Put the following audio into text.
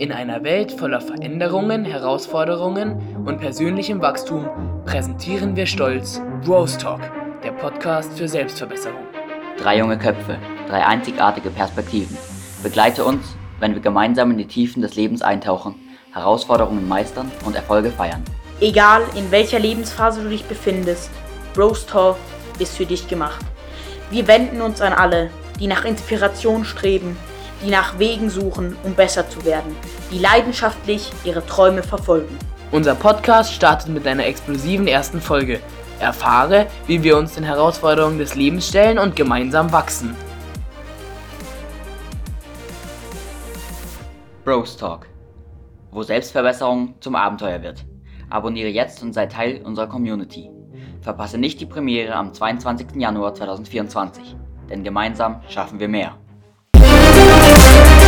In einer Welt voller Veränderungen, Herausforderungen und persönlichem Wachstum präsentieren wir stolz Rose Talk, der Podcast für Selbstverbesserung. Drei junge Köpfe, drei einzigartige Perspektiven. Begleite uns, wenn wir gemeinsam in die Tiefen des Lebens eintauchen, Herausforderungen meistern und Erfolge feiern. Egal in welcher Lebensphase du dich befindest, Rose Talk ist für dich gemacht. Wir wenden uns an alle, die nach Inspiration streben die nach Wegen suchen, um besser zu werden, die leidenschaftlich ihre Träume verfolgen. Unser Podcast startet mit einer explosiven ersten Folge. Erfahre, wie wir uns den Herausforderungen des Lebens stellen und gemeinsam wachsen. Bros Talk, wo Selbstverbesserung zum Abenteuer wird. Abonniere jetzt und sei Teil unserer Community. Verpasse nicht die Premiere am 22. Januar 2024, denn gemeinsam schaffen wir mehr. Thank you.